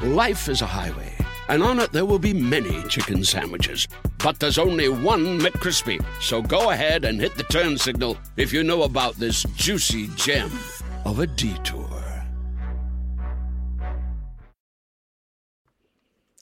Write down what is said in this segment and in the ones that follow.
Life is a highway, and on it there will be many chicken sandwiches. But there's only one McCrispy. So go ahead and hit the turn signal if you know about this juicy gem of a detour.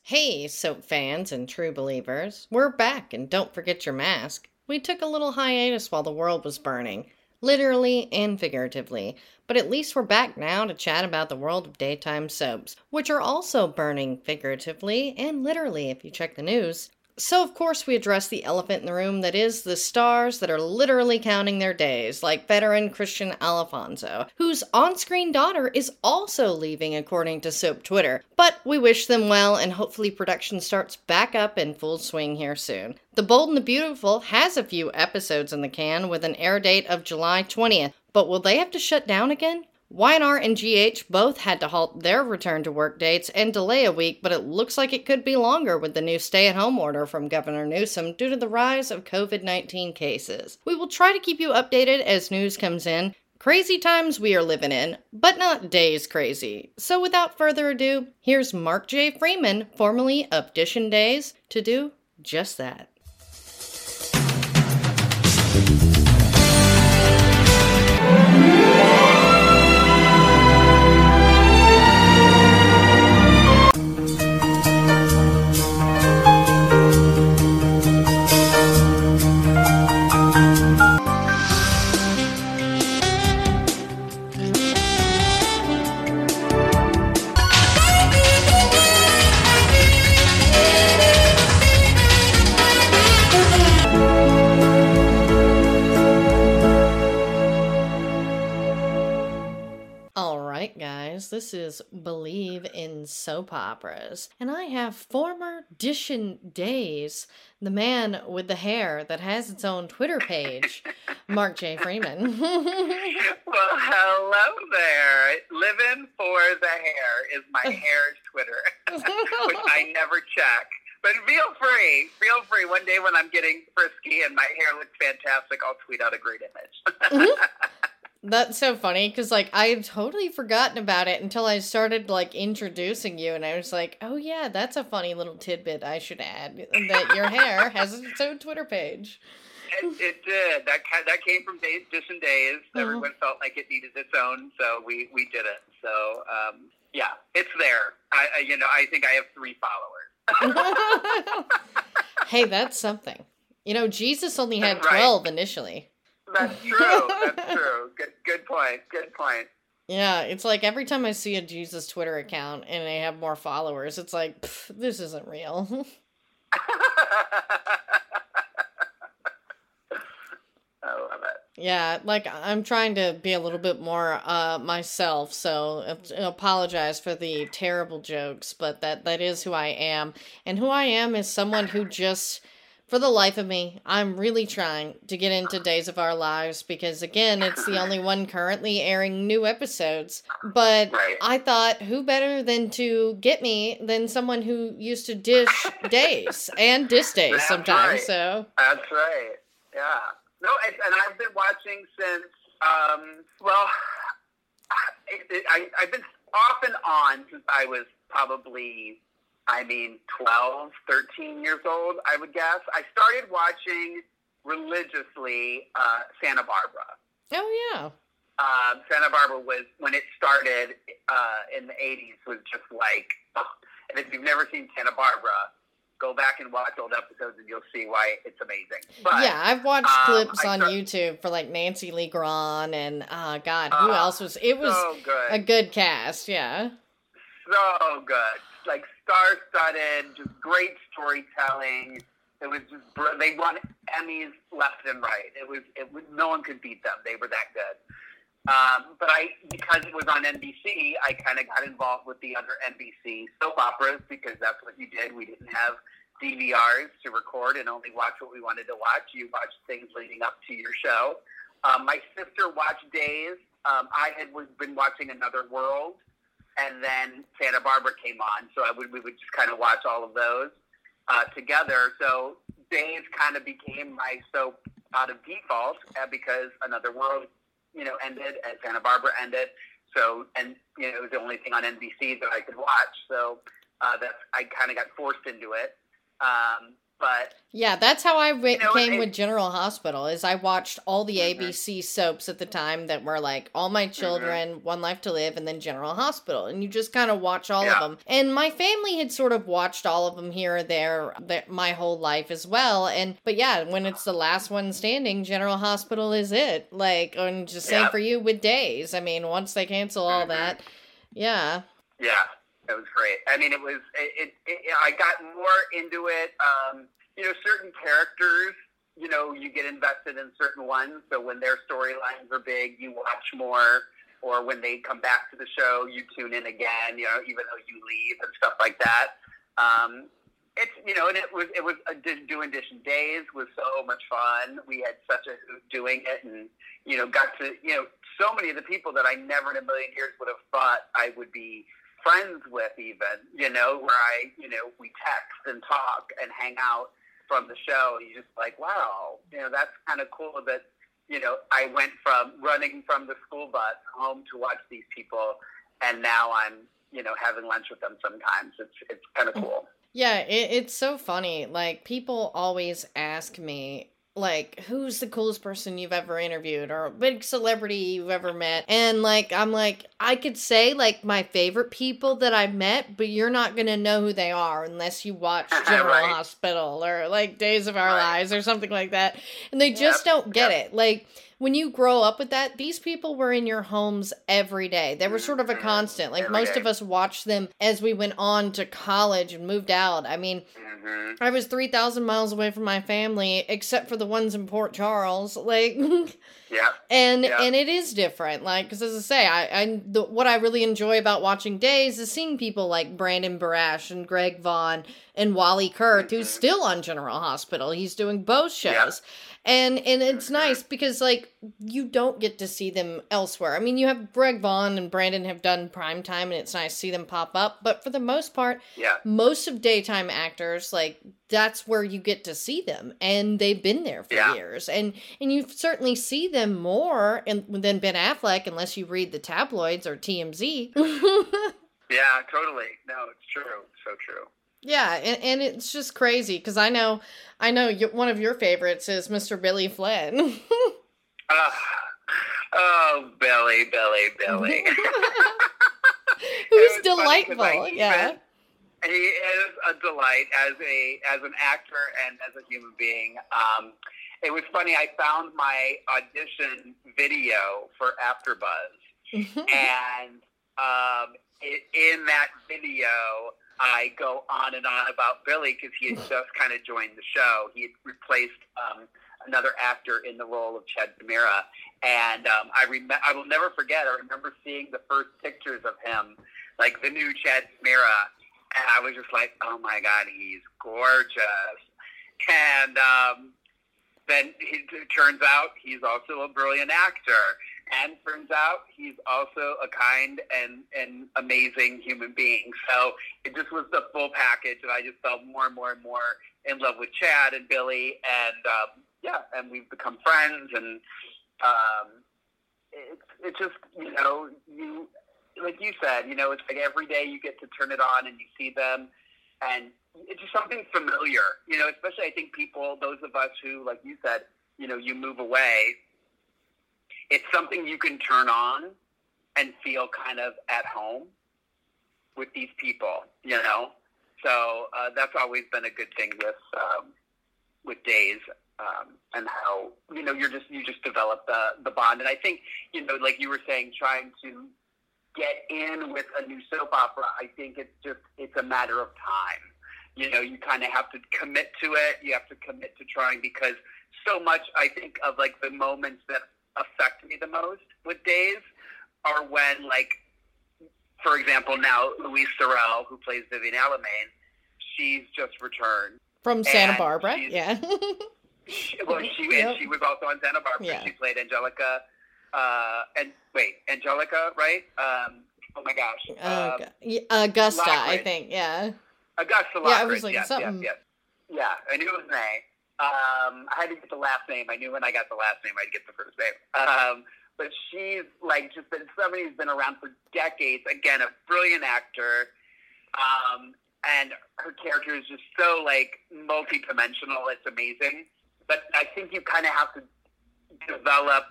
Hey, soap fans and true believers. We're back, and don't forget your mask. We took a little hiatus while the world was burning literally and figuratively. But at least we're back now to chat about the world of daytime soaps, which are also burning figuratively and literally if you check the news. So, of course, we address the elephant in the room that is the stars that are literally counting their days, like veteran Kristian Alfonso, whose on screen daughter is also leaving, according to Soap Twitter. But we wish them well, and hopefully, production starts back up in full swing here soon. The Bold and the Beautiful has a few episodes in the can with an air date of July 20th, but will they have to shut down again? Y&R and GH both had to halt their return to work dates and delay a week, but it looks like it could be longer with the new stay at home order from Governor Newsom due to the rise of COVID 19 cases. We will try to keep you updated as news comes in. Crazy times we are living in, but not days crazy. So without further ado, here's Mark J. Freeman, formerly of Dishin Days, to do just that. This is Believe in Soap Operas. And I have former Dishin Days, the man with the hair that has its own Twitter page, Mark J. Freeman. well, hello there. Living for the hair is my hair's Twitter, which I never check. But feel free, feel free. One day when I'm getting frisky and my hair looks fantastic, I'll tweet out a great image. mm-hmm. That's so funny because like I had totally forgotten about it until I started like introducing you, and I was like, "Oh yeah, that's a funny little tidbit I should add that your hair has its own Twitter page." It, it did. That that came from Days Dishin Days. Uh-huh. Everyone felt like it needed its own, so we we did it. So um, yeah, it's there. I, I you know I think I have three followers. hey, that's something. You know, Jesus only had twelve right. initially. That's true. That's true. Good, good point. Good point. Yeah, it's like every time I see a Jesus Twitter account and they have more followers, it's like this isn't real. I love it. Yeah, like I'm trying to be a little bit more uh, myself, so apologize for the terrible jokes, but that that is who I am, and who I am is someone who just for the life of me, I'm really trying to get into Days of Our Lives because, again, it's the only one currently airing new episodes. But right. I thought, who better than to get me than someone who used to dish days and dish days That's sometimes? Right. So That's right. Yeah. No, and, I've been watching since, um, well, I, I've been off and on since I was probably I mean, 12, 13 years old, I would guess. I started watching religiously uh, Santa Barbara. Oh, yeah. Um, Santa Barbara was, when it started uh, in the 80s, was just like, oh. and if you've never seen Santa Barbara, go back and watch old episodes and you'll see why it's amazing. But, yeah, I've watched um, clips on start- YouTube for like Nancy Lee Grahn and uh, God, who uh, else was? It was so good. a good cast, yeah. So good, like star-studded, just great storytelling. It was just they won Emmys left and right. It was it was no one could beat them. They were that good. Um, but I, because it was on NBC, I kind of got involved with the other NBC soap operas because that's what you did. We didn't have DVRs to record and only watch what we wanted to watch. You watched things leading up to your show. Um, my sister watched Days. Um, I had been watching Another World, and then Santa Barbara came on, so I would we would just kind of watch all of those uh, together. So Days kind of became my soap out of default uh, because Another World, you know, ended and Santa Barbara ended. So and you know it was the only thing on NBC that I could watch. So uh, that's I kind of got forced into it. Um, but yeah, that's how I w- you know, came it- with General Hospital. Is I watched all the Mhm. ABC soaps at the time that were like All My Children, One Life to Live, and then General Hospital, and you just kind of watch all Yeah. of them. And my family had sort of watched all of them here or there th- my whole life as well. And but yeah, when it's the last one standing, General Hospital is it. Like, and just same for you with Days. I mean, once they cancel all Mhm. that, yeah. Yeah, it was great. I mean, it was. It, it, it I got more into it. Um, you know, certain characters. You know, you get invested in certain ones. So when their storylines are big, you watch more. Or when they come back to the show, you tune in again. You know, even though you leave and stuff like that. Um, it's you know, and it was it was d- doing Dishin Days was so much fun. We had such a doing it, and you know, got to you know so many of the people that I never in a million years would have thought I would be friends with even, you know, where I, you know, we text and talk and hang out from the show. You just like, wow, you know, that's kind of cool that, you know, I went from running from the school bus home to watch these people and now I'm, you know, having lunch with them sometimes. It's it's kind of cool. Yeah, it, it's so funny. Like people always ask me like who's the coolest person you've ever interviewed or a big celebrity you've ever met and like i'm like i could say like my favorite people that i've met but you're not gonna know who they are unless you watch general Right. hospital or like days of our Right. lives or something like that and they just don't get yep. it like when you grow up with that these people were in your homes every day they were sort of a constant like Every most day. of us watched them as we went on to college and moved out i mean hmm I was 3,000 miles away from my family, except for the ones in Port Charles. Like, Yeah. and Yeah. and it is different. Like, because as I say, I, I the, what I really enjoy about watching Days is seeing people like Brandon Barash and Greg Vaughn and Wally Kurth, who's Mhm. still on General Hospital. He's doing both shows. Yeah. And and it's nice because like you don't get to see them elsewhere. I mean, you have Greg Vaughn and Brandon have done prime time, and it's nice to see them pop up. But for the most part, Yeah. most of daytime actors like that's where you get to see them and they've been there for Yeah. years and and you certainly see them more in, than ben affleck unless you read the tabloids or tmz Yeah. Totally. No, it's true. So true. Yeah and, and it's just crazy because i know i know you, one of your favorites is mr billy flynn Uh, oh, Billy, Billy, Billy. who's It was funny 'cause delightful I yeah He is a delight as a as an actor and as a human being. Um, it was funny. I found my audition video for AfterBuzz, and um, i in that video, I go on and on about Billy because he had just kind of joined the show. He had replaced um, another actor in the role of Chad DiMera, and um, I rem- I will never forget. I remember seeing the first pictures of him, like the new Chad DiMera, and I was just like, "Oh my God, he's gorgeous!" And um, then it turns out he's also a brilliant actor, and turns out he's also a kind and and amazing human being. So it just was the full package, and I just felt more and more and more in love with Chad and Billy, and um, yeah, and we've become friends, and um, it's it's just you know you like you said, you know, it's like every day you get to turn it on and you see them, and it's just something familiar, you know. Especially I think people, those of us who, like you said, you know, you move away. It's something you can turn on and feel kind of at home with these people, you know. So uh, that's always been a good thing with um, with Days, um, and how you know you're just you just develop the the bond. And I think you know, like you were saying, trying to get in with a new soap opera, I think it's just it's a matter of time. You know, you kind of have to commit to it. You have to commit to trying because so much I think of like the moments that affect me the most with Days are when, like, for example, now Louise Sorel, who plays Vivian Alamain, she's just returned. From Santa Barbara, yeah. She, well, she Yep. she was also on Santa Barbara. Yeah. She played Angelica. Uh, and wait, Angelica, right? Um, oh my gosh, um. Yeah, Augusta, I think, yeah. Augusta Yeah, I Lockridge. was like, yes, something- yes, yes. Yeah, I knew it was May. Um, I had to get the last name. I knew when I got the last name, I'd get the first name. Um, but she's like just been somebody who's been around for decades. Again, a brilliant actor. Um, and her character is just so like multi-dimensional. It's amazing. But I think you kind of have to develop,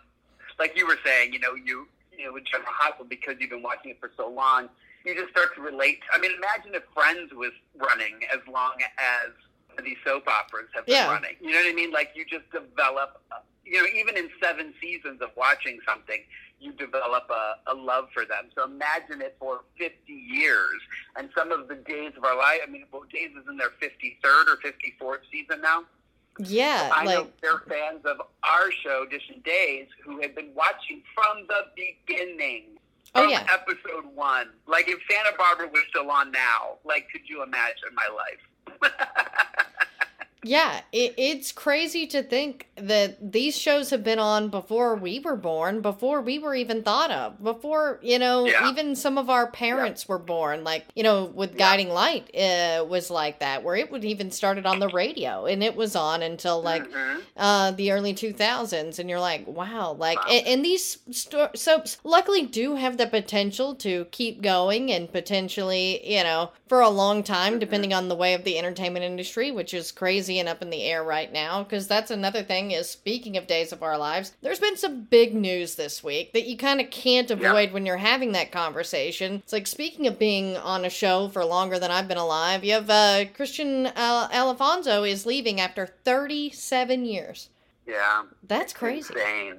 like you were saying, you know, you you know, with General Hospital because you've been watching it for so long, you just start to relate. I mean, imagine if Friends was running as long as these soap operas have been Yeah. running. You know what I mean? Like you just develop, uh, you know, even in seven seasons of watching something, you develop a, a love for them. So imagine it for 50 years. And some of the days of our life, I mean, well, Days is in their 53rd or 54th season now. Yeah, I know like, they're fans of our show, Dishin Days, who have been watching from the beginning. Oh, yeah. episode one. Like if Santa Barbara was still on now, like could you imagine my life? yeah, it, it's crazy to think that these shows have been on before we were born, before we were even thought of, before, you know, Yeah. even some of our parents were born. Like, you know, with Yeah. Guiding Light uh, was like that, where it would even started on the radio and it was on until like Mhm. uh, the early 2000s and you're like wow like Wow. and, and these sto- soaps luckily do have the potential to keep going and potentially you know for a long time depending on the way of the entertainment industry which is crazy and up in the air right now because that's another thing is speaking of days of our lives there's been some big news this week that you kind of can't Yeah. avoid when you're having that conversation it's like speaking of being on a show for longer than i've been alive you have uh, kristian uh, alfonso is leaving after 37 years Yeah. that's crazy. Insane.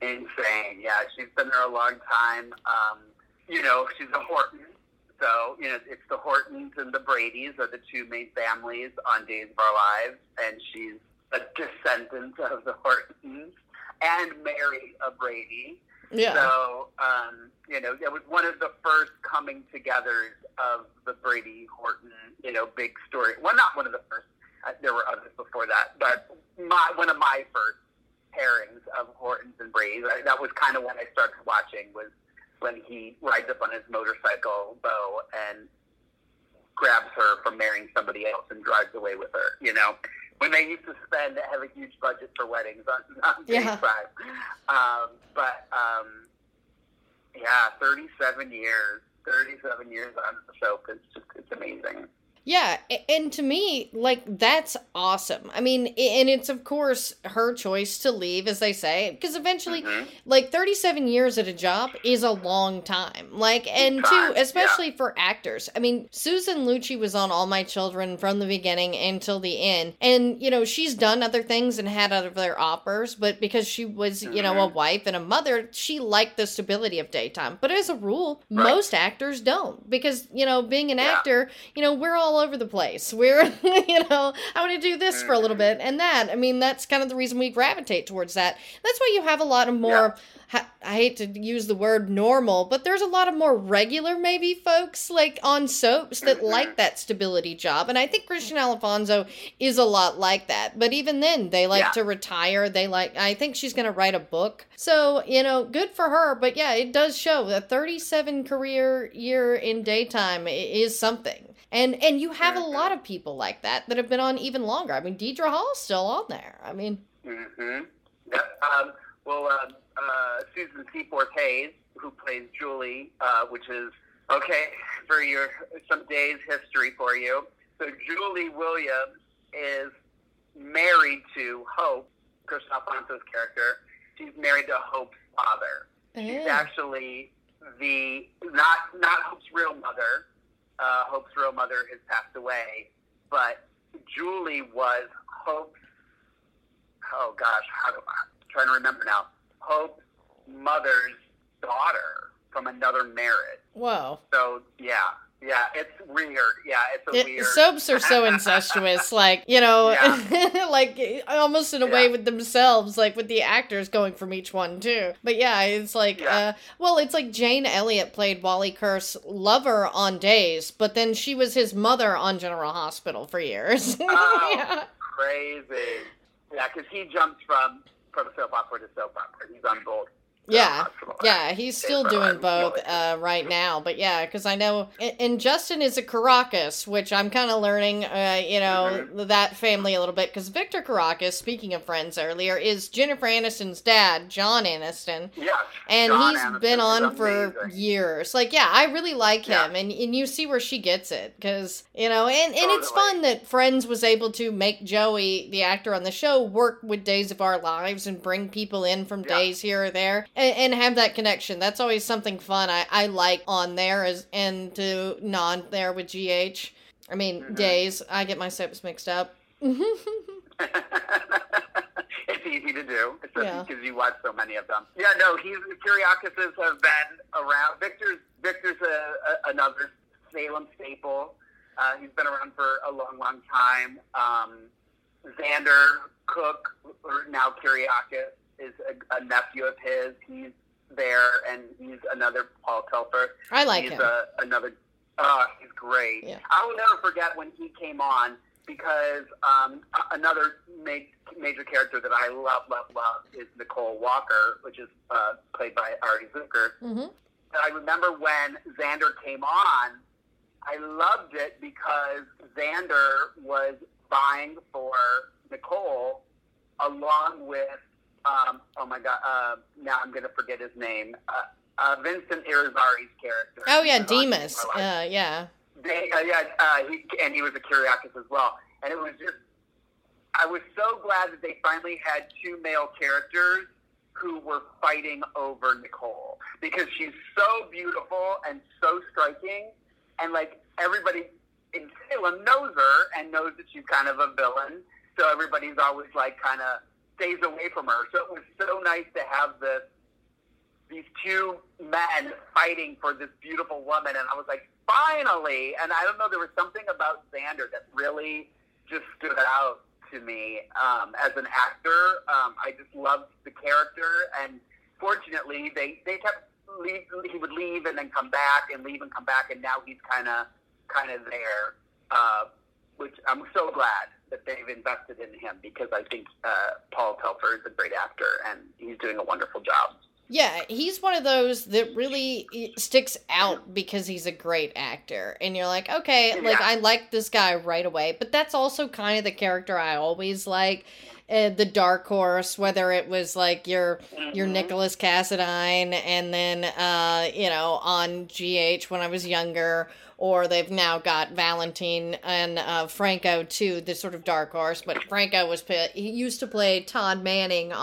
Insane. Yeah, she's been there a long time. Um, you know, she's a Horton. So, you know, it's the Hortons and the Brady's are the two main families on Days of Our Lives. And she's a descendant of the Hortons and Mary a Brady. Yeah. So, um, you know, it was one of the first coming togethers of the Brady Horton, you know, big story. Well, not one of the first. Uh, there were others before that, but my one of my first pairings of Hortons and Brady's. I, that was kind of when I started watching. Was when he rides up on his motorcycle, Bo, and grabs her from marrying somebody else and drives away with her. You know, when they used to spend have a huge budget for weddings on, on Yeah. Five. Um, but um, yeah, thirty-seven years. Thirty-seven years on the soap. It's just it's amazing. Yeah, and to me, like that's awesome. I mean, and it's of course her choice to leave, as they say, because eventually, Mhm. like thirty-seven years at a job is a long time. Like, and two, especially for actors. I mean, Susan Lucci was on All My Children from the beginning until the end, and you know she's done other things and had other offers, but because she was, you know, a Mhm. wife and a mother, she liked the stability of daytime. But as a rule, Right. most actors don't, because you know, being an Yeah. actor, you know, we're all over the place. We're, you know, I want to do this for a little bit and that. I mean, that's kind of the reason we gravitate towards that. That's why you have a lot of more, ha- I hate to use the word normal, but there's a lot of more regular, maybe, folks like on soaps that Mhm. like that stability job. And I think Kristian Alfonso is a lot like that. But even then, they like Yeah. to retire. They like, I think she's going to write a book. So, you know, good for her. But yeah, it does show that 37 career year in daytime is something. And and you have a lot of people like that that have been on even longer. I mean, Deidre Hall's still on there. I mean, Mm-hmm. Yep. Um, well, uh, uh, Susan Seaforth Hayes, who plays Julie, uh, which is okay for your some days history for you. So Julie Williams is married to Hope, Chris Alfonso's character. She's married to Hope's father. She's actually the not not Hope's real mother. Uh, Hope's real mother has passed away, but Julie was Hope's. Oh gosh, how do I, I'm trying to remember now? Hope's mother's daughter from another marriage. whoa. So yeah, Yeah, it's weird. Yeah, it's a It, weird. soaps are so incestuous, like you know, like almost in a way with themselves, like with the actors going from each one too. But yeah, it's like, Yeah. uh, well, it's like Jane Elliot played Wally Kurth's lover on Days, but then she was his mother on General Hospital for years. Oh. yeah. Crazy. Yeah, because he jumps from from soap opera to soap opera. He's on both. Yeah, yeah, he's still doing both uh, right now. But yeah, because I know, and, Justin is a Kiriakis, which I'm kind of learning, uh, you know, Mm-hmm. that family a little bit. Because Victor Kiriakis, speaking of friends earlier, is Jennifer Aniston's dad, John Aniston. Yes. And John he's Aniston been on for years. Like, yeah, I really like Yeah. him, and and you see where she gets it, because you know, and and it's fun that Friends was able to make Joey, the actor on the show, work with Days of Our Lives and bring people in from Yeah. Days here or there, and, and have that connection. That's always something fun I I like on there as and to non there with GH. I mean, Mm-hmm. Days. I get my soaps mixed up. it's easy to do, especially Yeah. because you watch so many of them. Yeah, no, he's Kiriakis have been around. Victor's Victor's a, a, another Salem staple. Uh, he's been around for a long, long time. Um, Xander Cook, or now Kiriakis, is a, a nephew of his. He's there, and he's another Paul Telfer. I like he's him. A, another. Uh, he's great. Yeah. I will never forget when he came on because um, another ma- major character that I love, love, love is Nicole Walker, which is uh, played by Ari Zucker. hmm And I remember when Xander came on, I loved it because Xander was vying for Nicole along with, um, oh my God, uh, now I'm going to forget his name, uh, uh, Vincent Irizarry's character. Oh yeah, He was on Deimos. Uh, yeah. They, uh, yeah, uh, he, and he was a Kiriakis as well. And it was just, I was so glad that they finally had two male characters who were fighting over Nicole because she's so beautiful and so striking, and like everybody in Salem knows her and knows that she's kind of a villain. So everybody's always like kind of stays away from her. So it was so nice to have this these two men fighting for this beautiful woman, and I was like, finally! And I don't know, there was something about Xander that really just stood out to me um, as an actor. Um, I just loved the character, and fortunately, they they kept leave, he would leave and then come back and leave and come back, and now he's kind of kind of there. Uh, which I'm so glad that they've invested in him because I think uh, Paul Telfer is a great actor and he's doing a wonderful job. Yeah, he's one of those that really sticks out because he's a great actor. And you're like, okay, like I like this guy right away. But that's also kind of the character I always like. Uh, the dark horse, whether it was like your your Mhm. Nicholas Cassadine, and then uh, you know on GH when I was younger, or they've now got Valentine and uh, Franco too, the sort of dark horse. But Franco was he used to play Todd Manning, uh,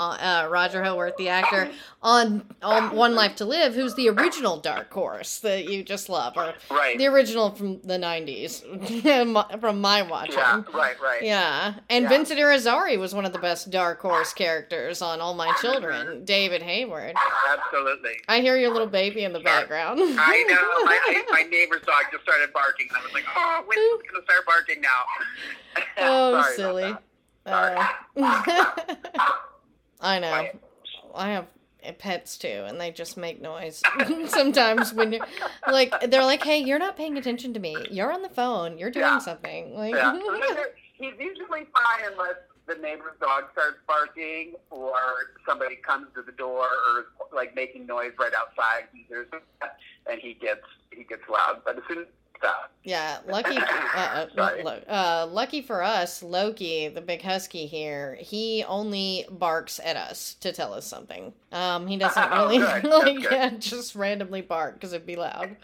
uh, Roger Howarth, the actor, on, on One Life to Live, who's the original dark horse that you just love, or Right. the original from the '90s, from my watching. yeah, right, right. Yeah, and Yeah. Vincent Irizarry was one of the best dark horse characters on All My Children. David Hayward. Absolutely. I hear your little baby in the background. I know. My, I, my neighbor's dog just started barking. I was like, oh, it going to start barking now? Oh, silly. Uh, I know. Quiet. I have pets too, and they just make noise. Sometimes when you're like, they're like, "Hey, you're not paying attention to me. You're on the phone. You're doing Yeah. something." Like, Yeah. He's usually fine unless the neighbor's dog starts barking or somebody comes to the door or is, like making noise right outside. It, and he gets he gets loud. But as soon as that, Yeah, lucky. Uh, uh, uh, lucky for us, Loki, the big husky here, he only barks at us to tell us something. Um, he doesn't Oh, really good. like yeah, just randomly bark because it'd be loud.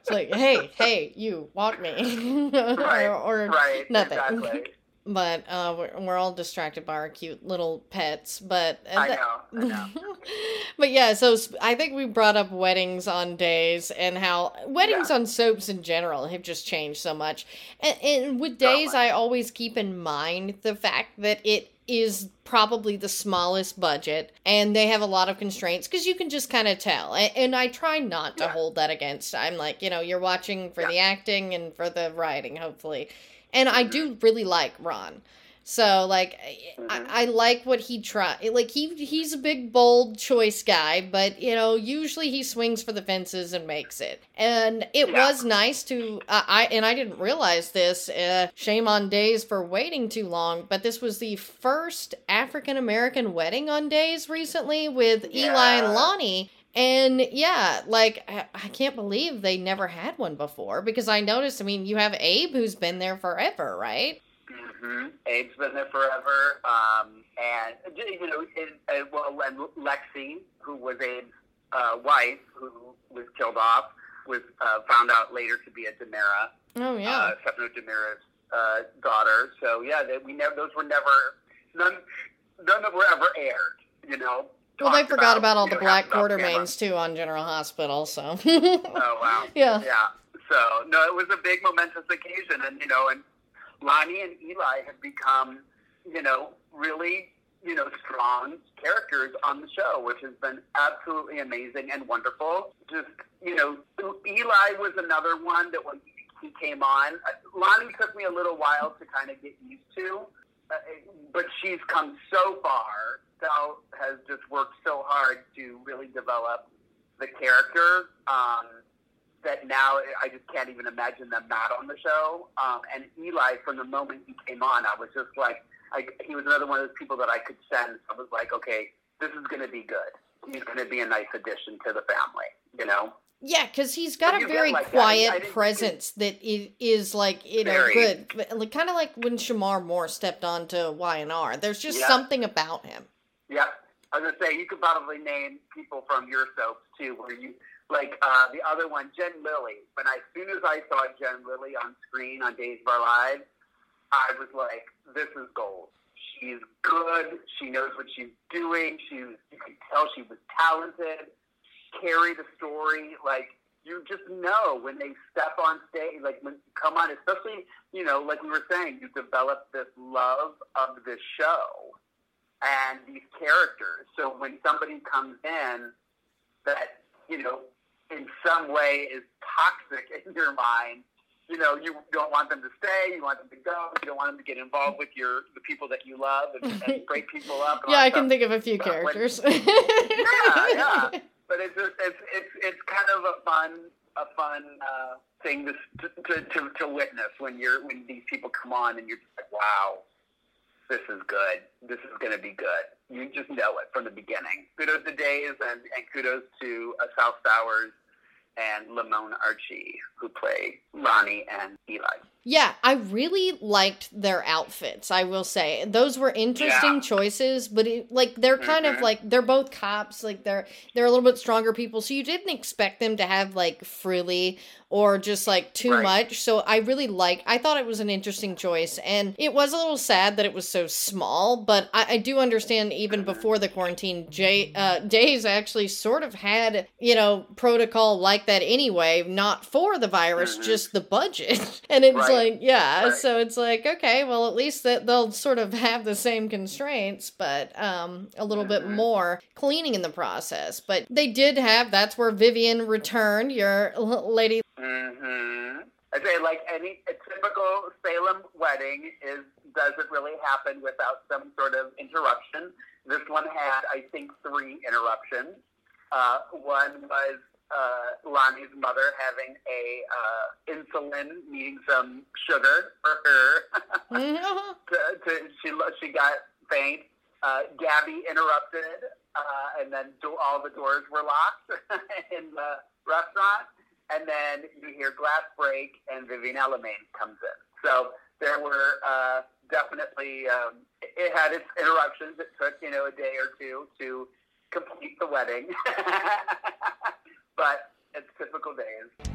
It's like, hey, hey, you walk me, right, or, or right, nothing. Exactly. But uh, we're, we're all distracted by our cute little pets. But uh, I know. I know. but yeah, so I think we brought up weddings on days and how weddings Yeah. on soaps in general have just changed so much. And, and with days, much. I always keep in mind the fact that it is probably the smallest budget and they have a lot of constraints because you can just kind of tell and, and, i try not to yeah. hold that against i'm like you know you're watching for yeah. the acting and for the writing hopefully and i do really like ron so like mm-hmm. I, I, like what he try like he he's a big bold choice guy, but you know usually he swings for the fences and makes it. And it yeah. was nice to uh, I and I didn't realize this. Uh, shame on Days for waiting too long, but this was the first African American wedding on Days recently with yeah. Eli and Lani. And yeah, like I can't believe they never had one before because I noticed. I mean, you have Abe who's been there forever, right? Mm-hmm. Abe's been there forever, um, and you know, and, well, and Lexi, who was Abe's uh, wife, who was killed off, was uh, found out later to be a DiMera. Oh yeah, uh, Stefano DiMera's uh, daughter. So yeah, they, we never those were never none none that were ever aired. You know. Well, they forgot about, about all the black Quartermaines too on General Hospital. So. oh wow. Yeah. Yeah. So no, it was a big momentous occasion, and you know, and Lani and Eli have become, you know, really, you know, strong characters on the show, which has been absolutely amazing and wonderful. Just, you know, Eli was another one that when he came on, uh, Lani took me a little while to kind of get used to, uh, but she's come so far. Has just worked so hard to really develop the character. Um, that now I just can't even imagine them not on the show. Um, and Eli, from the moment he came on, I was just like, I, he was another one of those people that I could sense. I was like, okay, this is going to be good. He's going to be a nice addition to the family, you know? Yeah, because he's got a very like quiet presence that is like you know good, like, kind of like when Shemar Moore stepped onto Y&R. There's just yeah. something about him. Yep, I was gonna say you could probably name people from your soaps too, where you like uh, the other one, Jen Lilly. When I, as soon as I saw Jen Lilly on screen on Days of Our Lives, I was like, "This is gold. She's good. She knows what she's doing. She, you could tell she was talented. Carry the story like." You just know when they step on stage, like when come on, especially you know, like we were saying, you develop this love of this show and these characters. So when somebody comes in that you know in some way is toxic in your mind, you know, you don't want them to stay, you want them to go, you don't want them to get involved with your the people that you love and, and break people up. yeah, I can think of a few but characters. When, yeah, yeah. But it's just, it's it's it's kind of a fun a fun uh, thing to, to to to witness when you're when these people come on and you're just like, wow, this is good. This is going to be good. You just know it from the beginning. Kudos to Days and, and kudos to uh, Sal Stowers and Lamon Archey, who play Lani and Eli. Yeah, I really liked their outfits. I will say those were interesting yeah. choices, but it, like they're kind mm-hmm. of like they're both cops. Like they're they're a little bit stronger people, so you didn't expect them to have like frilly or just like too right. much. So I really like. I thought it was an interesting choice, and it was a little sad that it was so small. But I, I do understand even mm-hmm. before the quarantine, Jay uh, Days actually sort of had you know protocol like that anyway, not for the virus, mm-hmm. just the budget, and it's right like yeah right. so it's like okay well at least that they'll sort of have the same constraints but um a little mm-hmm. bit more cleaning in the process but they did have that's where vivian returned your lady mm-hmm. i say like any a typical salem wedding is doesn't really happen without some sort of interruption this one had i think three interruptions uh, one was uh, Lani's mother having a uh, insulin, needing some sugar for her. mm-hmm. to, to, she she got faint. Uh, Gabby interrupted, uh, and then do, all the doors were locked in the restaurant. And then you hear glass break, and Vivian Alamain comes in. So there were uh, definitely um, it had its interruptions. It took you know a day or two to complete the wedding. but it's typical days.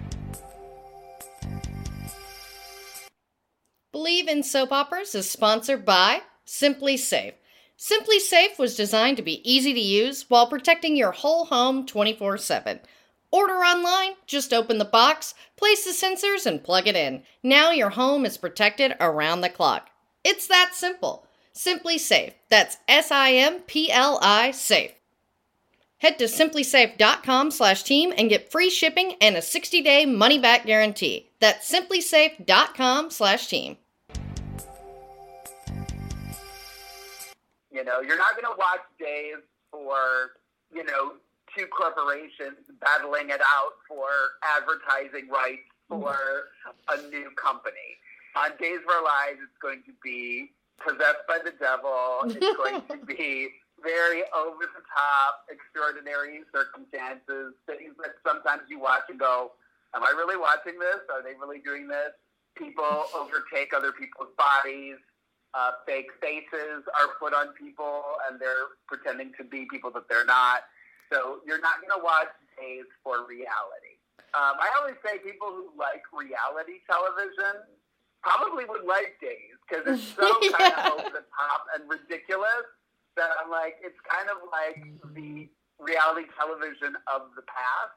Believe in Soap Operas is sponsored by SimpliSafe. Simply Safe was designed to be easy to use while protecting your whole home 24 7. Order online, just open the box, place the sensors, and plug it in. Now your home is protected around the clock. It's that simple. SimpliSafe. That's S-I-M-P-L-I safe. Head to simplisafe.com slash team and get free shipping and a 60-day money-back guarantee. That's simplisafe.com slash team. You know, you're not going to watch Days for, you know, two corporations battling it out for advertising rights for a new company. On Days of Our Lives, it's going to be possessed by the devil. It's going to be very over the top, extraordinary circumstances, things that sometimes you watch and go, Am I really watching this? Are they really doing this? People overtake other people's bodies. Uh, fake faces are put on people, and they're pretending to be people that they're not. So you're not going to watch Days for reality. Um, I always say people who like reality television probably would like Days because it's so yeah. kind of over the top and ridiculous that I'm like, it's kind of like the reality television of the past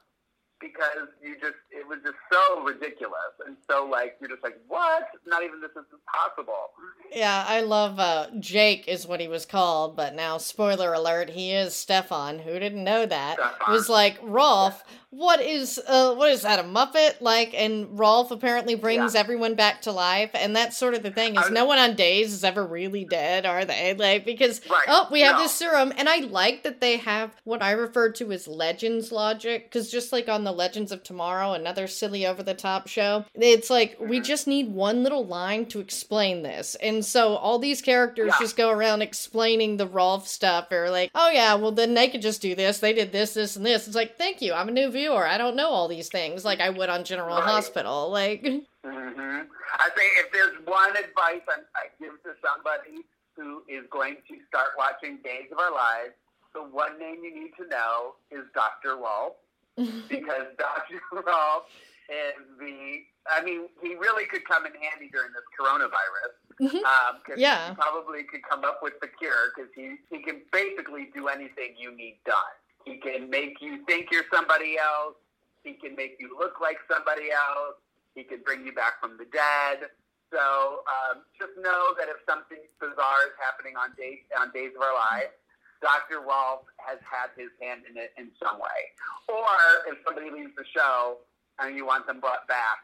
because you just it was just so ridiculous and so like you're just like what not even this is possible yeah i love uh jake is what he was called but now spoiler alert he is stefan who didn't know that stefan. was like rolf what is uh what is that a muppet like and rolf apparently brings yeah. everyone back to life and that's sort of the thing is no one on days is ever really dead are they like because right. oh we have no. this serum and i like that they have what i refer to as legends logic because just like on the Legends of Tomorrow, another silly over the top show. It's like we mm-hmm. just need one little line to explain this. And so all these characters yeah. just go around explaining the Rolf stuff or like, oh yeah, well then they could just do this. They did this, this, and this. It's like, thank you. I'm a new viewer. I don't know all these things like I would on General right. Hospital. Like mm-hmm. I think if there's one advice I give to somebody who is going to start watching Days of Our Lives, the one name you need to know is Dr. Rolf because Dr. Rolf is the, I mean, he really could come in handy during this coronavirus. Mm-hmm. Um, yeah. He probably could come up with the cure because he, he can basically do anything you need done. He can make you think you're somebody else. He can make you look like somebody else. He can bring you back from the dead. So um, just know that if something bizarre is happening on days on Days of Our Lives, Dr. Rolf has had his hand in it in some way. Or if somebody leaves the show and you want them brought back,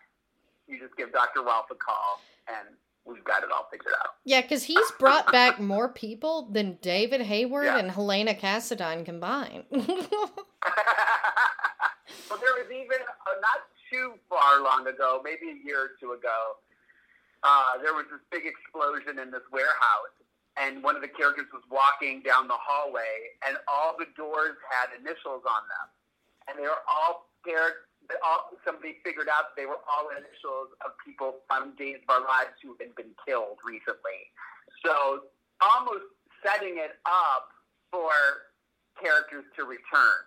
you just give Dr. Rolf a call and we've got it all figured out. Yeah, because he's brought back more people than David Hayward yeah. and Helena Cassadine combined. well, there was even uh, not too far long ago, maybe a year or two ago, uh, there was this big explosion in this warehouse and one of the characters was walking down the hallway, and all the doors had initials on them, and they were all scared. All, somebody figured out they were all initials of people from Days of Our Lives who had been killed recently. So almost setting it up for characters to return.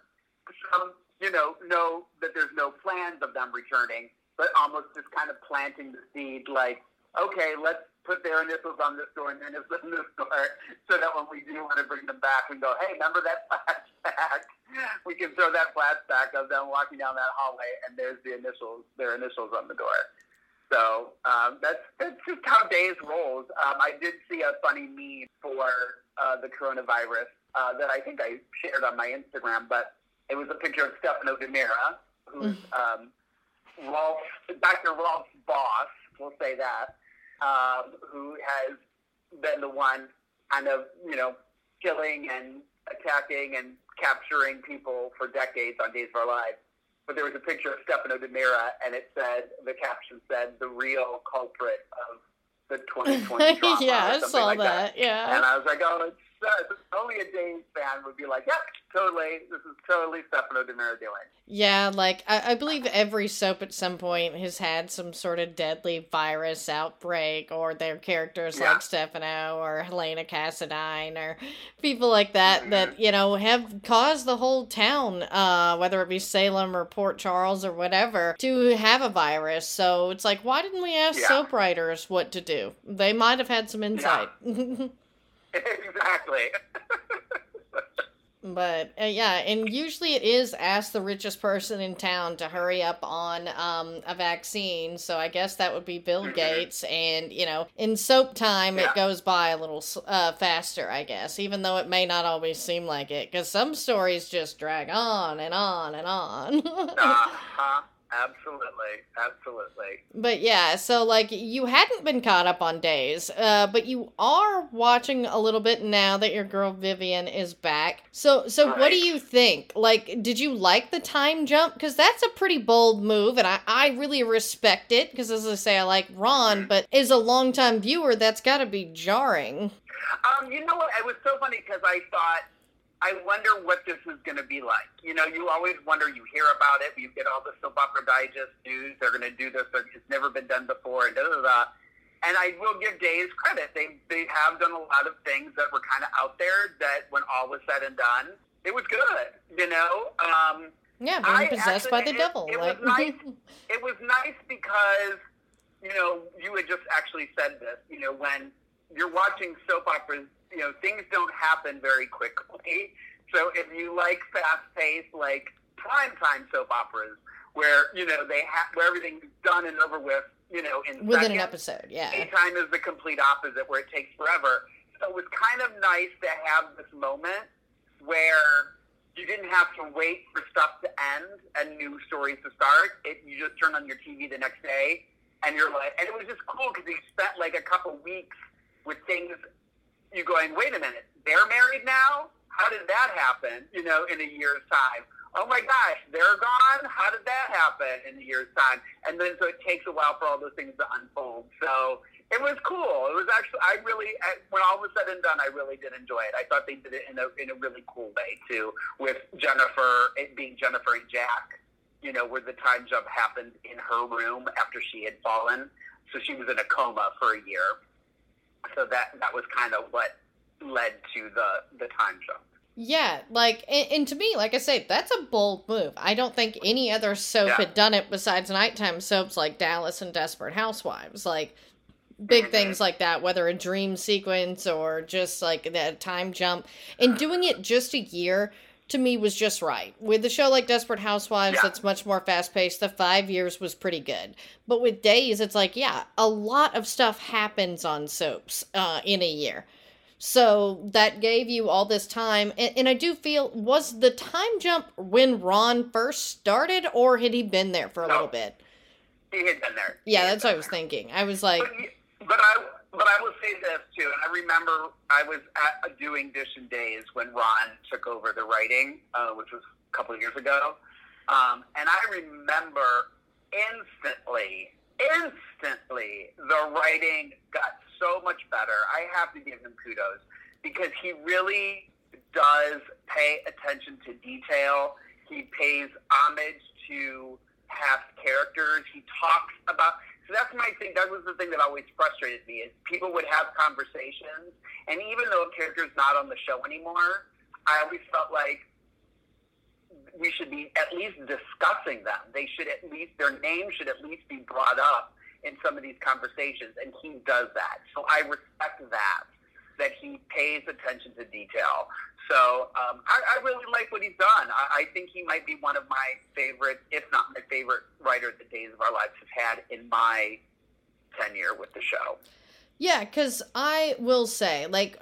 Some, you know, know that there's no plans of them returning, but almost just kind of planting the seed, like, okay, let's put their initials on this door and their initials on this door, so that when we do want to bring them back, we go, hey, remember that flashback? we can throw that flashback of them walking down that hallway, and there's the initials, their initials on the door. So um, that's that's just how days rolls. Um, I did see a funny meme for uh, the coronavirus uh, that I think I shared on my Instagram, but it was a picture of Stefano DiMera, who's mm. um, Rolf, Dr. Rolf's boss. We'll say that um, who has been the one kind of, you know, killing and attacking and capturing people for decades on Days of Our Lives. But there was a picture of Stefano DiMera, and it said, the caption said, the real culprit of the 2020 drama. yeah, I saw like that. that. Yeah. And I was like, oh, it's only a Danes fan would be like, "Yep, yeah, totally. This is totally Stefano DiMera doing." Yeah, like I, I, believe every soap at some point has had some sort of deadly virus outbreak, or their characters yeah. like Stefano or Helena Cassadine or people like that mm-hmm. that you know have caused the whole town, uh, whether it be Salem or Port Charles or whatever, to have a virus. So it's like, why didn't we ask yeah. soap writers what to do? They might have had some insight. exactly. But uh, yeah, and usually it is ask the richest person in town to hurry up on um, a vaccine. So I guess that would be Bill mm-hmm. Gates. And, you know, in soap time, yeah. it goes by a little uh, faster, I guess, even though it may not always seem like it. Because some stories just drag on and on and on. uh-huh. Absolutely, absolutely. But yeah, so like you hadn't been caught up on days, uh, but you are watching a little bit now that your girl Vivian is back. So, so right. what do you think? Like, did you like the time jump? Because that's a pretty bold move, and I, I really respect it. Because as I say, I like Ron, mm-hmm. but as a longtime viewer, that's got to be jarring. Um, you know what? It was so funny because I thought I wonder what this is going to be like. You know, you always wonder. You hear about it. You get all the soap opera digest news. They're going to do this. It's never been done before. And da da da. And I will give Days credit. They they have done a lot of things that were kind of out there. That when all was said and done, it was good. You know. Um, yeah, being possessed actually, by the it, devil. It, like. was nice. it was nice because you know you had just actually said this. You know when you're watching soap operas you know, things don't happen very quickly. So if you like fast paced, like primetime soap operas, where you know they have where everything's done and over with, you know, in within seconds, an episode, yeah. Daytime is the complete opposite, where it takes forever. So it was kind of nice to have this moment where you didn't have to wait for stuff to end and new stories to start. It, you just turn on your TV the next day, and you're like, and it was just cool because they spent like a couple weeks with things you going, wait a minute, they're married now? How did that happen, you know, in a year's time? Oh my gosh, they're gone? How did that happen in a year's time? And then so it takes a while for all those things to unfold. So it was cool. It was actually, I really, when all was said and done, I really did enjoy it. I thought they did it in a, in a really cool way too, with Jennifer, it being Jennifer and Jack, you know, where the time jump happened in her room after she had fallen. So she was in a coma for a year so that that was kind of what led to the the time jump. Yeah, like, and, and, to me, like I say, that's a bold move. I don't think any other soap yeah. had done it besides nighttime soaps like Dallas and Desperate Housewives. Like, big mm-hmm. things like that, whether a dream sequence or just like that time jump. And doing it just a year to me was just right. With a show like Desperate Housewives, yeah. that's much more fast paced. The five years was pretty good, but with Days, it's like yeah, a lot of stuff happens on soaps uh, in a year. So that gave you all this time, and, and, I do feel was the time jump when Ron first started, or had he been there for a no, little bit? He had been there. Yeah, that's what I was thinking. I was like, but, but I but I will say this too, and I remember I was at doing Dishin Days when Ron took over the writing, uh, which was a couple of years ago, um, and I remember instantly, instantly, the writing got so much better. I have to give him kudos because he really does pay attention to detail. He pays homage to past characters. He talks about so that's my thing. That was the thing that always frustrated me is people would have conversations, and even though a character's not on the show anymore, I always felt like we should be at least discussing them. They should at least their name should at least be brought up in some of these conversations, and he does that. So I respect that that he pays attention to detail. So um, I, I, really like what he's done. I, I, think he might be one of my favorite, if not my favorite writer the Days of Our Lives has had in my tenure with the show. Yeah, because I will say, like,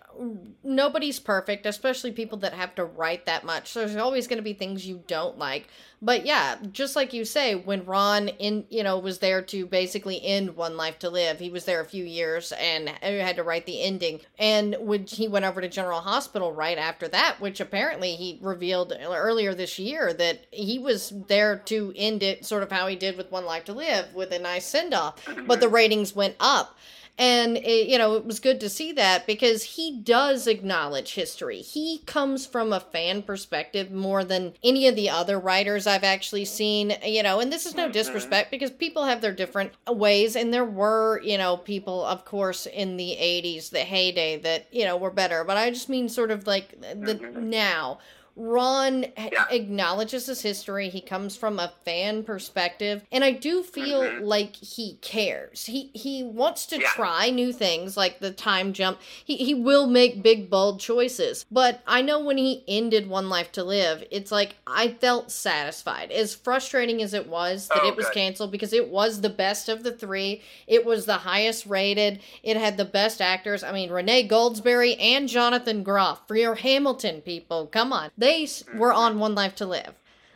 nobody's perfect, especially people that have to write that much. There's always going to be things you don't like. But yeah, just like you say, when Ron in you know was there to basically end One Life to Live, he was there a few years and uh, had to write the ending. And when he went over to General Hospital right after that, which apparently he revealed earlier this year that he was there to end it, sort of how he did with One Life to Live, with a nice send off. But the ratings went up. And, it, you know, it was good to see that because he does acknowledge history. He comes from a fan perspective more than any of the other writers I've actually seen, you know, and this is no mm-hmm. disrespect because people have their different ways. And there were, you know, people, of course, in the 80s, the heyday that, you know, were better. But I just mean sort of like the mm-hmm. now Ron Yeah. acknowledges his history. He comes from a fan perspective, and I do feel Mhm. like he cares. He he wants to Yeah. try new things like the time jump. He he will make big bold choices. But I know when he ended One Life to Live, it's like I felt satisfied. As frustrating as it was that Oh, it was good. canceled because it was the best of the 3. It was the highest rated. It had the best actors. I mean, Renee Goldsberry and Jonathan Groff for your Hamilton people. Come on. They were on One Life to Live.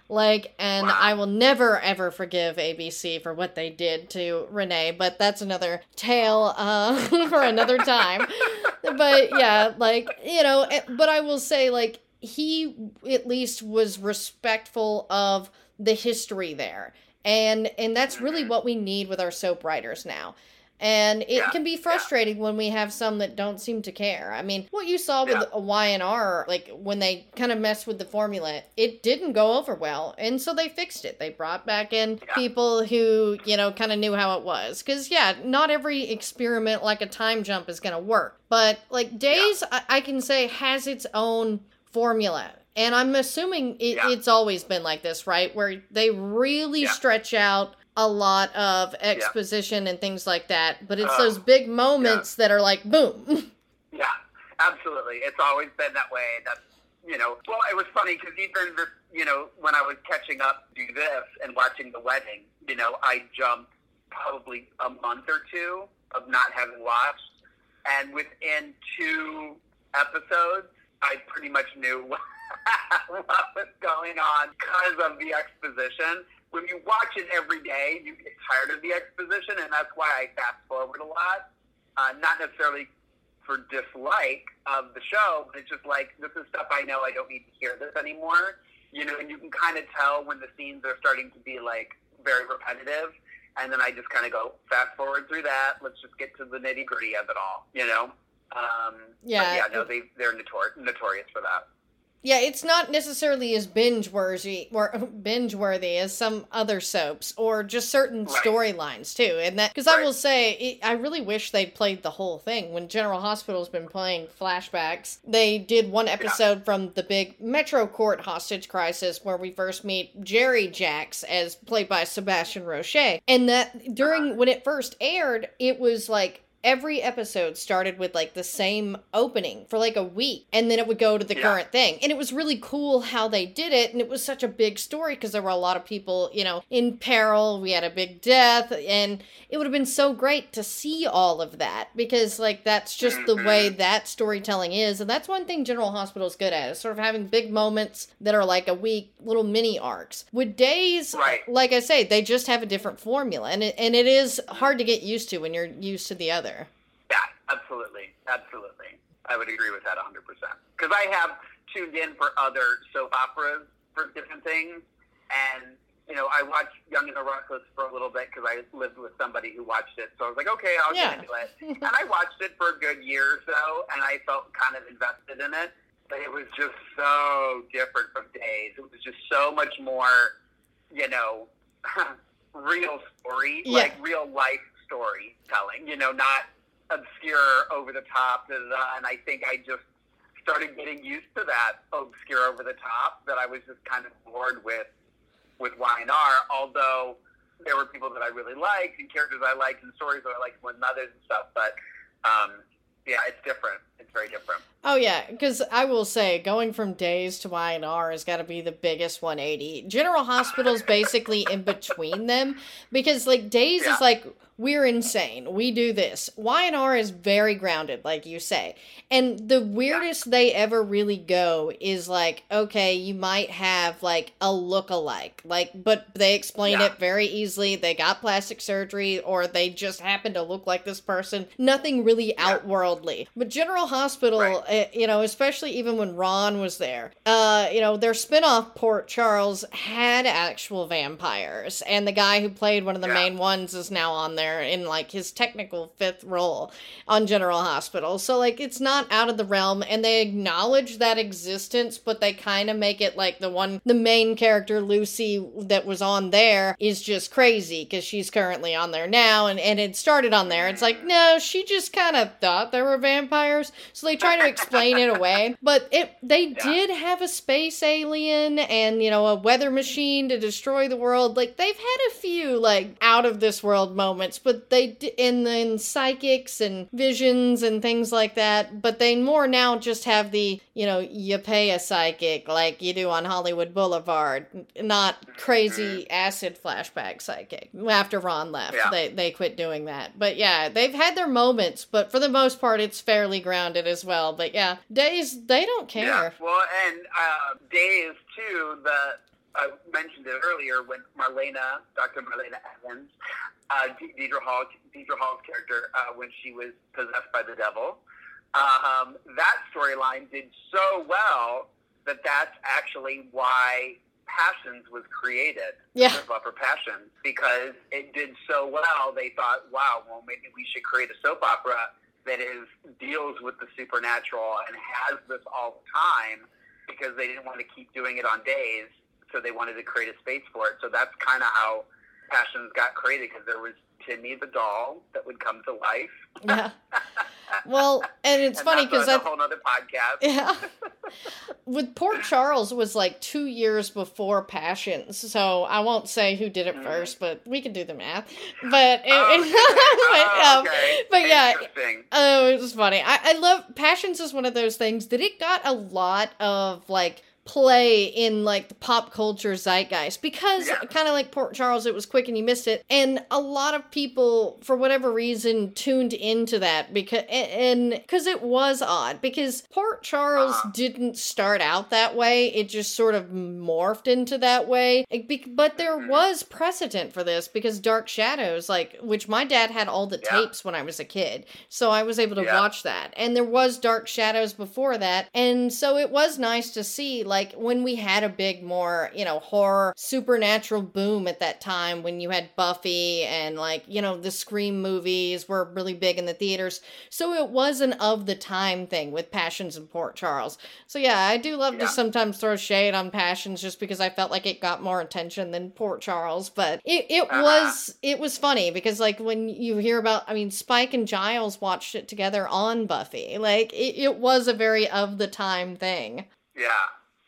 Like, and Wow. I will never ever forgive ABC for what they did to Renee, but that's another tale uh, for another time. but yeah, like, you know, eh, but I will say, like, he at least was respectful of the history there. And and that's really Mhm. what we need with our soap writers now. And it Yeah, can be yeah. frustrating when we have some that don't seem to care. I mean, what you saw with Yeah. Y&R, like when they kind of messed with the formula, it didn't go over well. And so they fixed it. They brought back in Yeah. people who, you know, kind of knew how it was. Because, yeah, not every experiment like a time jump is going to work. But, like, Days, I-, I can say, has its own formula. And I'm assuming it, Yeah. it's always been like this, right? Where they really Yeah. stretch out a lot of exposition and things like that. But it's Oh, those big moments that are like, boom. Yeah, absolutely. It's always been that way. That's you know. Well, it was funny because even this, you know, when I was catching up to this and watching the wedding, you know, I jumped probably a month or two of not having watched, and within two episodes, I pretty much knew what, what was going on because of the exposition. When you watch it every day, you get tired of the exposition, and that's why I fast forward a lot. Uh, not necessarily for dislike of the show, but it's just like this is stuff I know I don't need to hear this anymore. You know, and you can kind of tell when the scenes are starting to be like very repetitive, and then I just kind of go fast forward through that. Let's just get to the nitty gritty of it all. You know. Um, Yeah. yeah. No, they they're notor- notorious for that. Yeah, it's not necessarily as binge worthy or binge worthy as some other soaps or just certain Right. storylines too. And that because I will say, it, I really wish they'd played the whole thing. When General Hospital's been playing flashbacks, they did one episode from the big Metro Court hostage crisis where we first meet Jerry Jacks as played by Sebastian Roche, and that during uh-huh. when it first aired, it was like every episode started with like the same opening for like a week and then it would go to the Yeah. current thing. And it was really cool how they did it and it was such a big story because there were a lot of people you know in peril. We had a big death and it would have been so great to see all of that because like that's just the way mm-hmm. that storytelling is and that's one thing general hospital is good at is sort of having big moments that are like a week little mini arcs. With days Right. like i say they just have a different formula and it, and it is hard to get used to when you're used to the other absolutely, absolutely. I would agree with that 100%. Because I have tuned in for other soap operas for different things, and you know, I watched Young and the Restless for a little bit because I lived with somebody who watched it. So I was like, okay, I'll Yeah. get into it. and I watched it for a good year or so, and I felt kind of invested in it. But it was just so different from Days. It was just so much more, you know, real story, Yeah. like real life storytelling. You know, not obscure, over the top. And I think I just started getting used to that obscure, over the top. That I was just kind of bored with with Y and R. Although there were people that I really liked and characters I liked and stories that I liked with others and stuff. But um, yeah, it's different. It's very different. Oh yeah, because I will say going from days to Y and R has got to be the biggest 180. General Hospital's basically in between them because like days Yeah. is like we're insane. We do this. Y and R is very grounded, like you say. And the weirdest they ever really go is like, okay, you might have like a look-alike, like, but they explain Yeah. it very easily. They got plastic surgery, or they just happen to look like this person. Nothing really outworldly. But General Hospital, Right. Uh, you know, especially even when Ron was there, uh, you know, their spinoff Port Charles had actual vampires, and the guy who played one of the Yeah. main ones is now on there in like his technical fifth role on General Hospital. So like it's not out of the realm, and they acknowledge that existence, but they kind of make it like the one, the main character Lucy that was on there is just crazy because she's currently on there now, and and it started on there. It's like no, she just kind of thought there were vampires. So they try to explain it away. But it they Yeah. did have a space alien and, you know, a weather machine to destroy the world. Like they've had a few like out of this world moments, but they d- and then psychics and visions and things like that. But they more now just have the, you know, you pay a psychic like you do on Hollywood Boulevard, not crazy mm-hmm. acid flashback psychic. After Ron left, Yeah. they they quit doing that. But yeah, they've had their moments, but for the most part, it's fairly grounded as well. Yeah, days they don't care. Yeah. Well, and uh, Days too. The I mentioned it earlier when Marlena, Dr. Marlena Evans, uh, De- Deidre Hall, Deidre Hall's character, uh, when she was possessed by the devil. Um, that storyline did so well that that's actually why Passions was created. Yeah. Soap opera Passions because it did so well. They thought, wow, well maybe we should create a soap opera that is deals with the supernatural and has this all the time because they didn't want to keep doing it on days, so they wanted to create a space for it. So that's kind of how Passions got created because there was Timmy the doll that would come to life. Yeah. Well, and it's and funny that's because I a whole other podcast. Yeah. With Port Charles was like two years before Passions, so I won't say who did it Mhm. first, but we can do the math. But, it, Oh, okay. but, Oh, um, okay. but yeah, Oh, it was funny. I, I love Passions is one of those things that it got a lot of like play in like the pop culture zeitgeist because Yeah. kind of like Port Charles, it was quick and you missed it, and a lot of people for whatever reason tuned into that because and because it was odd because Port Charles Uh-huh. didn't start out that way; it just sort of morphed into that way. But there Mhm. was precedent for this because Dark Shadows, like which my dad had all the Yeah. tapes when I was a kid. So I was able to Yeah. watch that. And there was Dark Shadows before that. And so it was nice to see, like, when we had a big, more, you know, horror, supernatural boom at that time, when you had Buffy and, like, you know, the Scream movies were really big in the theaters. So it was an of the time thing with Passions and Port Charles. So yeah, I do love to sometimes throw shade on Passions just because I felt like it got more attention than Port Charles. But it, it Uh-huh. was it was funny because like when you hear about I mean Spike and Giles watched it together on Buffy. Like it, it was a very of the time thing. Yeah,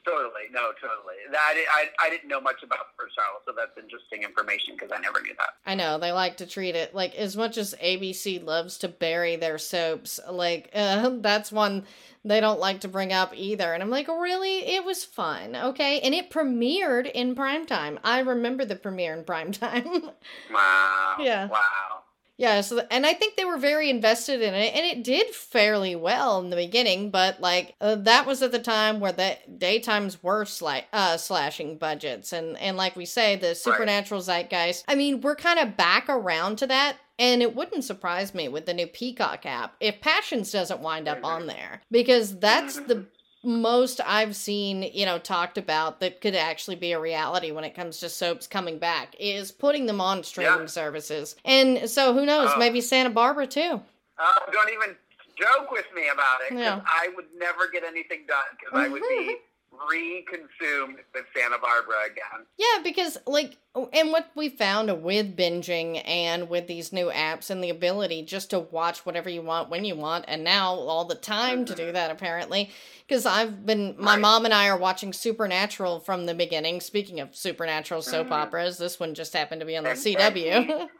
totally. No, totally. That I, I didn't know much about Port Charles, so that's interesting information because I never knew that. I know they like to treat it like as much as ABC loves to bury their soaps, like uh, that's one they don't like to bring up either. And I'm like, really? It was fun, okay? And it premiered in primetime. I remember the premiere in primetime. Wow. Yeah. Wow. Yeah, so and I think they were very invested in it, and it did fairly well in the beginning. But like uh, that was at the time where the daytimes were sli- uh, slashing budgets, and and like we say, the supernatural zeitgeist. I mean, we're kind of back around to that. And it wouldn't surprise me with the new Peacock app if Passions doesn't wind up on there because that's the most I've seen, you know, talked about that could actually be a reality when it comes to soaps coming back is putting them on streaming Yeah. services. And so who knows, Oh. maybe Santa Barbara too. Uh, don't even joke with me about it. Yeah. I would never get anything done because I would be re-consumed with Santa Barbara again. Yeah, because like and what we found with binging and with these new apps and the ability just to watch whatever you want when you want and now all the time to do that apparently because I've been my Right. mom and I are watching Supernatural from the beginning. Speaking of supernatural soap Mhm. operas, this one just happened to be on the And- CW.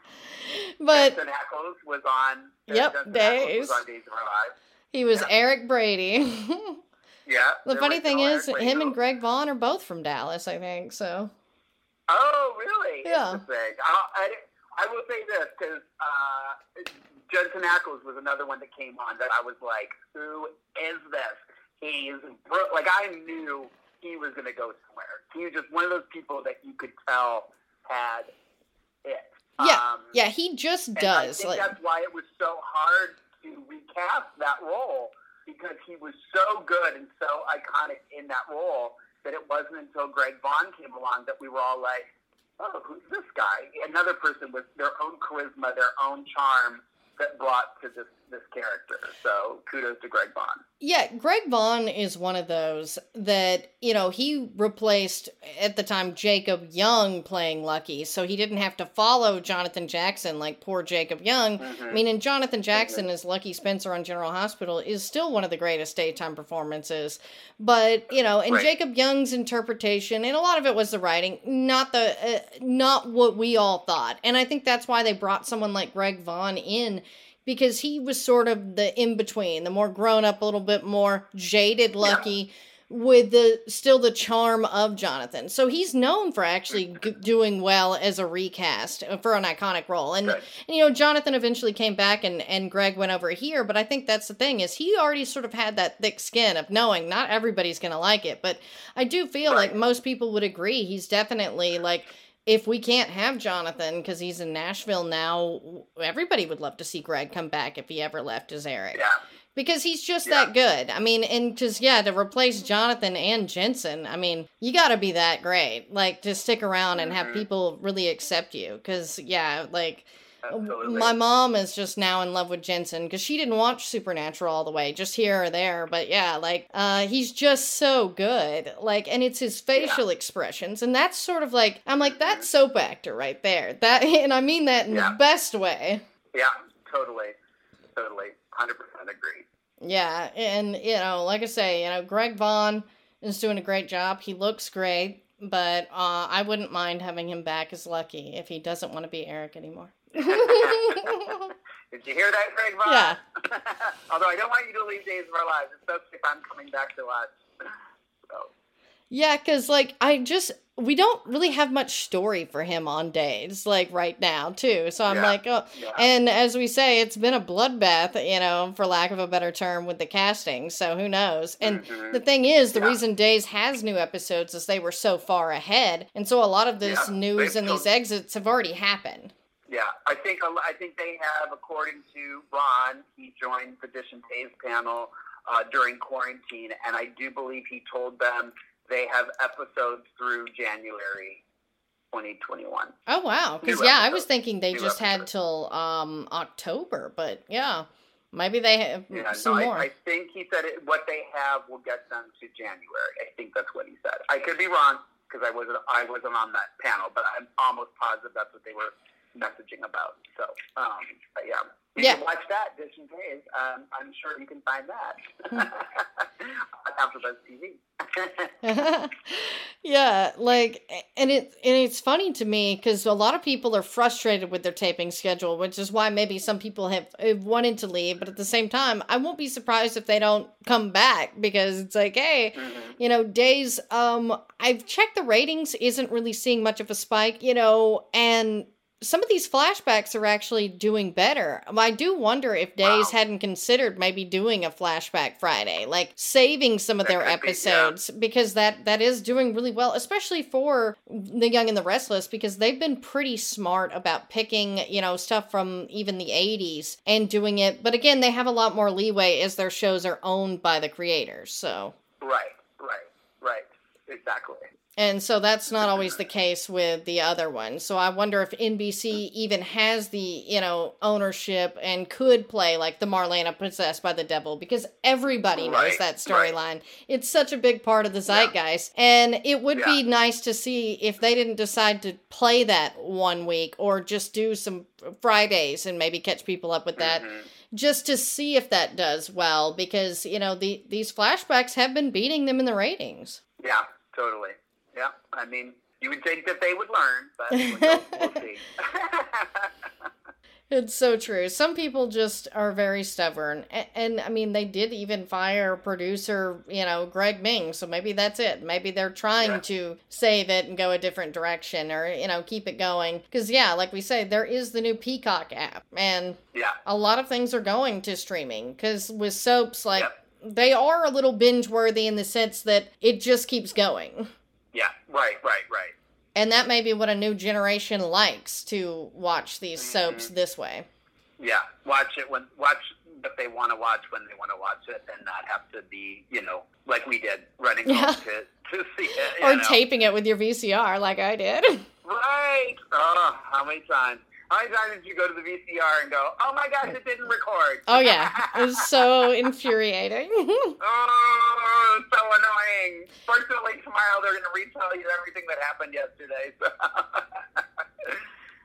but Jensen Ackles was on. Yep, Days. was on Days of Our Lives. he was. Eric Brady. Yeah. the funny thing is, him and Greg Vaughn are both from Dallas, I think. So Oh, really? Yeah. Interesting. I, I, I will say this because uh, Jensen Ackles was another one that came on that I was like, who is this? He's bro- like I knew he was going to go somewhere. He was just one of those people that you could tell had it. Yeah, Um, yeah, he just does. I think Like, that's why it was so hard to recast that role because he was so good and so iconic in that role that it wasn't until Greg Vaughn came along that we were all like, oh, who's this guy? Another person with their own charisma, their own charm that brought to this this character. So kudos to Greg Vaughn. Yeah, Greg Vaughn is one of those that, you know, he replaced at the time Jacob Young playing Lucky, so he didn't have to follow Jonathan Jackson like poor Jacob Young. Mm-hmm. I mean, and Jonathan Jackson as Lucky Spencer on General Hospital is still one of the greatest daytime performances. But, you know, and Right. Jacob Young's interpretation, and a lot of it was the writing, not the uh, not what we all thought. And I think that's why they brought someone like Greg Vaughn in because he was sort of the in between, the more grown up, a little bit more jaded Lucky. With the still the charm of Jonathan, so he's known for actually g- doing well as a recast uh, for an iconic role, and, Right. and you know Jonathan eventually came back and and Greg went over here, but I think that's the thing is he already sort of had that thick skin of knowing not everybody's gonna like it, but I do feel like most people would agree he's definitely like if we can't have Jonathan because he's in Nashville now, everybody would love to see Greg come back if he ever left as Eric. Yeah. Because he's just Yeah. that good. I mean, and just, yeah, to replace Jonathan and Jensen, I mean, you gotta be that great. Like, to stick around and have Mhm. people really accept you. Because, yeah, like, Absolutely. my mom is just now in love with Jensen because she didn't watch Supernatural all the way, just here or there. But yeah, like uh, he's just so good. Like, and it's his facial expressions, and that's sort of like I'm like that's soap actor right there. That, and I mean that in Yeah. the best way. Yeah, totally. Totally. 100% agree. Yeah, and you know, like I say, you know, Greg Vaughn is doing a great job. He looks great, but uh, I wouldn't mind having him back as Lucky if he doesn't want to be Eric anymore. Did you hear that, Greg Vaughn? Yeah. Although I don't want you to leave Days of Our Lives, especially if I'm coming back to watch. So, Yeah, because like I just we don't really have much story for him on days like right now too. So I'm Yeah. like, oh, yeah. and as we say, it's been a bloodbath, you know, for lack of a better term, with the casting. So who knows? And Mhm. the thing is, the Yeah. reason Days has new episodes is they were so far ahead, and so a lot of this news and these exits have already happened. Yeah, I think I think they have, according to Ron, he joined the Dishin Days panel uh, during quarantine, and I do believe he told them they have episodes through January 2021. Oh wow! Because yeah, I was thinking they New just had till um October, but yeah, maybe they have Yeah, some no, more. I, I think he said it, what they have will get them to January. I think that's what he said. I could be wrong because I wasn't I wasn't on that panel, but I'm almost positive that's what they were messaging about. So, um, but yeah, you Yeah. can watch that Dishin Days. Um, I'm sure you can find that on AfterBuzz TV. yeah, like, and it and it's funny to me because a lot of people are frustrated with their taping schedule, which is why maybe some people have, have wanted to leave. But at the same time, I won't be surprised if they don't come back because it's like, hey, you know, days. Um, I've checked the ratings, isn't really seeing much of a spike, you know, and some of these flashbacks are actually doing better. I do wonder if Days Wow. hadn't considered maybe doing a flashback Friday, like saving some of That their could be, yeah. episodes because that that is doing really well, especially for The Young and the Restless because they've been pretty smart about picking, you know, stuff from even the 80s and doing it. But again, they have a lot more leeway as their shows are owned by the creators. So right, right, right. Exactly. And so that's not always the case with the other ones. So I wonder if NBC even has the, you know, ownership and could play like the Marlena possessed by the devil because everybody knows Right, that right. storyline. It's such a big part of the zeitgeist. And it would be nice to see if they didn't decide to play that one week or just do some Fridays and maybe catch people up with that Mhm. just to see if that does well because, you know, the these flashbacks have been beating them in the ratings. Yeah, totally. Yeah, I mean, you would think that they would learn, but we'll, we'll see. It's so true. Some people just are very stubborn. And, and, I mean, they did even fire producer, you know, Greg Meng. So maybe that's it. Maybe they're trying Yeah. to save it and go a different direction or, you know, keep it going. Because, yeah, like we say, there is the new Peacock app. And yeah, a lot of things are going to streaming. Because with soaps, like, Yep. they are a little binge worthy in the sense that it just keeps going. Yeah, right, right, right. And that may be what a new generation likes to watch these mm-hmm. soaps this way. Yeah, watch it when watch what they want to watch when they want to watch it, and not have to be, you know, like we did, running Yeah. home to to see it. Or know. taping it with your VCR like I did. Right. Oh, how many times? How many times did you go to the VCR and go, "Oh my gosh, it didn't record"? Oh yeah, it was so infuriating. oh, so annoying. Fortunately, tomorrow they're going to retell you everything that happened yesterday. So.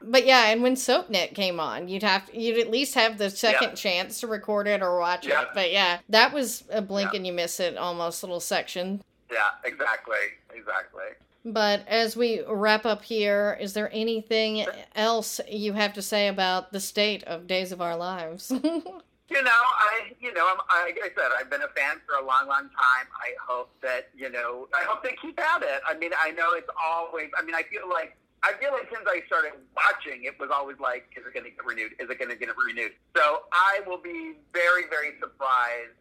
But yeah, and when SoapNet came on, you'd have you'd at least have the second Yeah. chance to record it or watch Yeah. it. But yeah, that was a blink Yeah. and you miss it almost little section. yeah, exactly, exactly. But as we wrap up here, is there anything else you have to say about the state of Days of Our Lives? You know, I, you know, I'm, I, like I said, I've been a fan for a long, long time. I hope that, you know, I hope they keep at it. I mean, I know it's always. I mean, I feel like. I feel like since I started watching, it was always like, is it going to get renewed? Is it going to get renewed? So I will be very, very surprised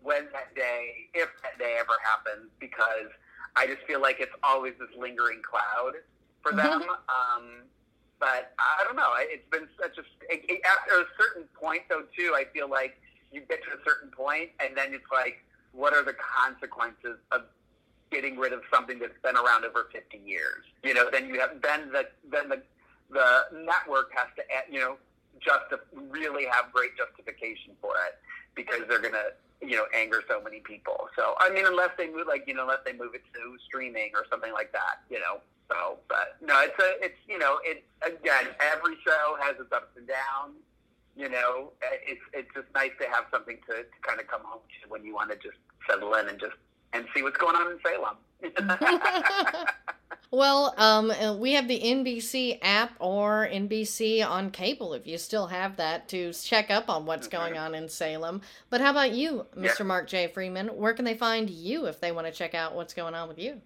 when that day, if that day ever happens, because I just feel like it's always this lingering cloud for them. Um, but I don't know. It's been such a it, it, after a certain point, though. Too, I feel like you get to a certain point, and then it's like, what are the consequences of getting rid of something that's been around over 50 years? You know, then you have then the then the the network has to you know just really have great justification for it because they're gonna you know anger so many people. So I mean, unless they move like you know unless they move it to streaming or something like that, you know. So, but no, it's a it's you know it again every show has its ups and downs. You know, eh, it's it's just nice to have something to, to kind of come home to when you want to just settle in and just and see what's going on in Salem. well, um, we have the NBC app or NBC on cable if you still have that to check up on what's going on in Salem. But how about you, Yeah. Mr. Mark J. Freeman? Where can they find you if they want to check out what's going on with you?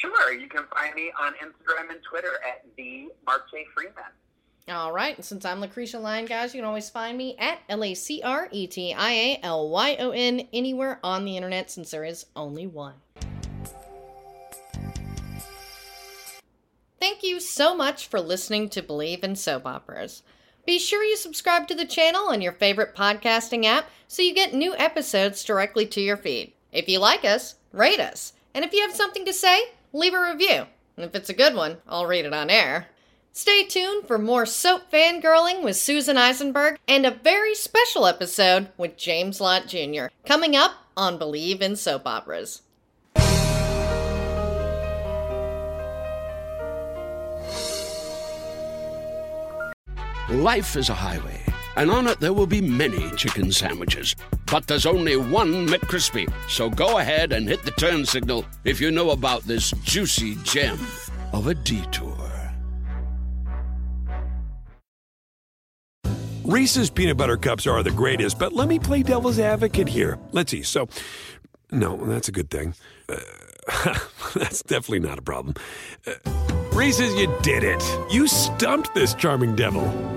Sure, you can find me on Instagram and Twitter at the Mark J Freeman. All right, and since I'm Lacretia Lyon, guys, you can always find me at L A C R E T I A L Y O N anywhere on the internet since there is only one. Thank you so much for listening to Believe in Soap Operas. Be sure you subscribe to the channel on your favorite podcasting app so you get new episodes directly to your feed. If you like us, rate us. And if you have something to say, leave a review. And if it's a good one, I'll read it on air. Stay tuned for more soap fangirling with Susan Eisenberg and a very special episode with James Lott Jr. coming up on Believe in Soap Operas. Life is a highway, and on it there will be many chicken sandwiches. But there's only one McCrispy. So go ahead and hit the turn signal if you know about this juicy gem of a detour. Reese's peanut butter cups are the greatest, but let me play devil's advocate here. Let's see. So, no, that's a good thing. Uh, that's definitely not a problem. Uh, Reese's, you did it. You stumped this charming devil.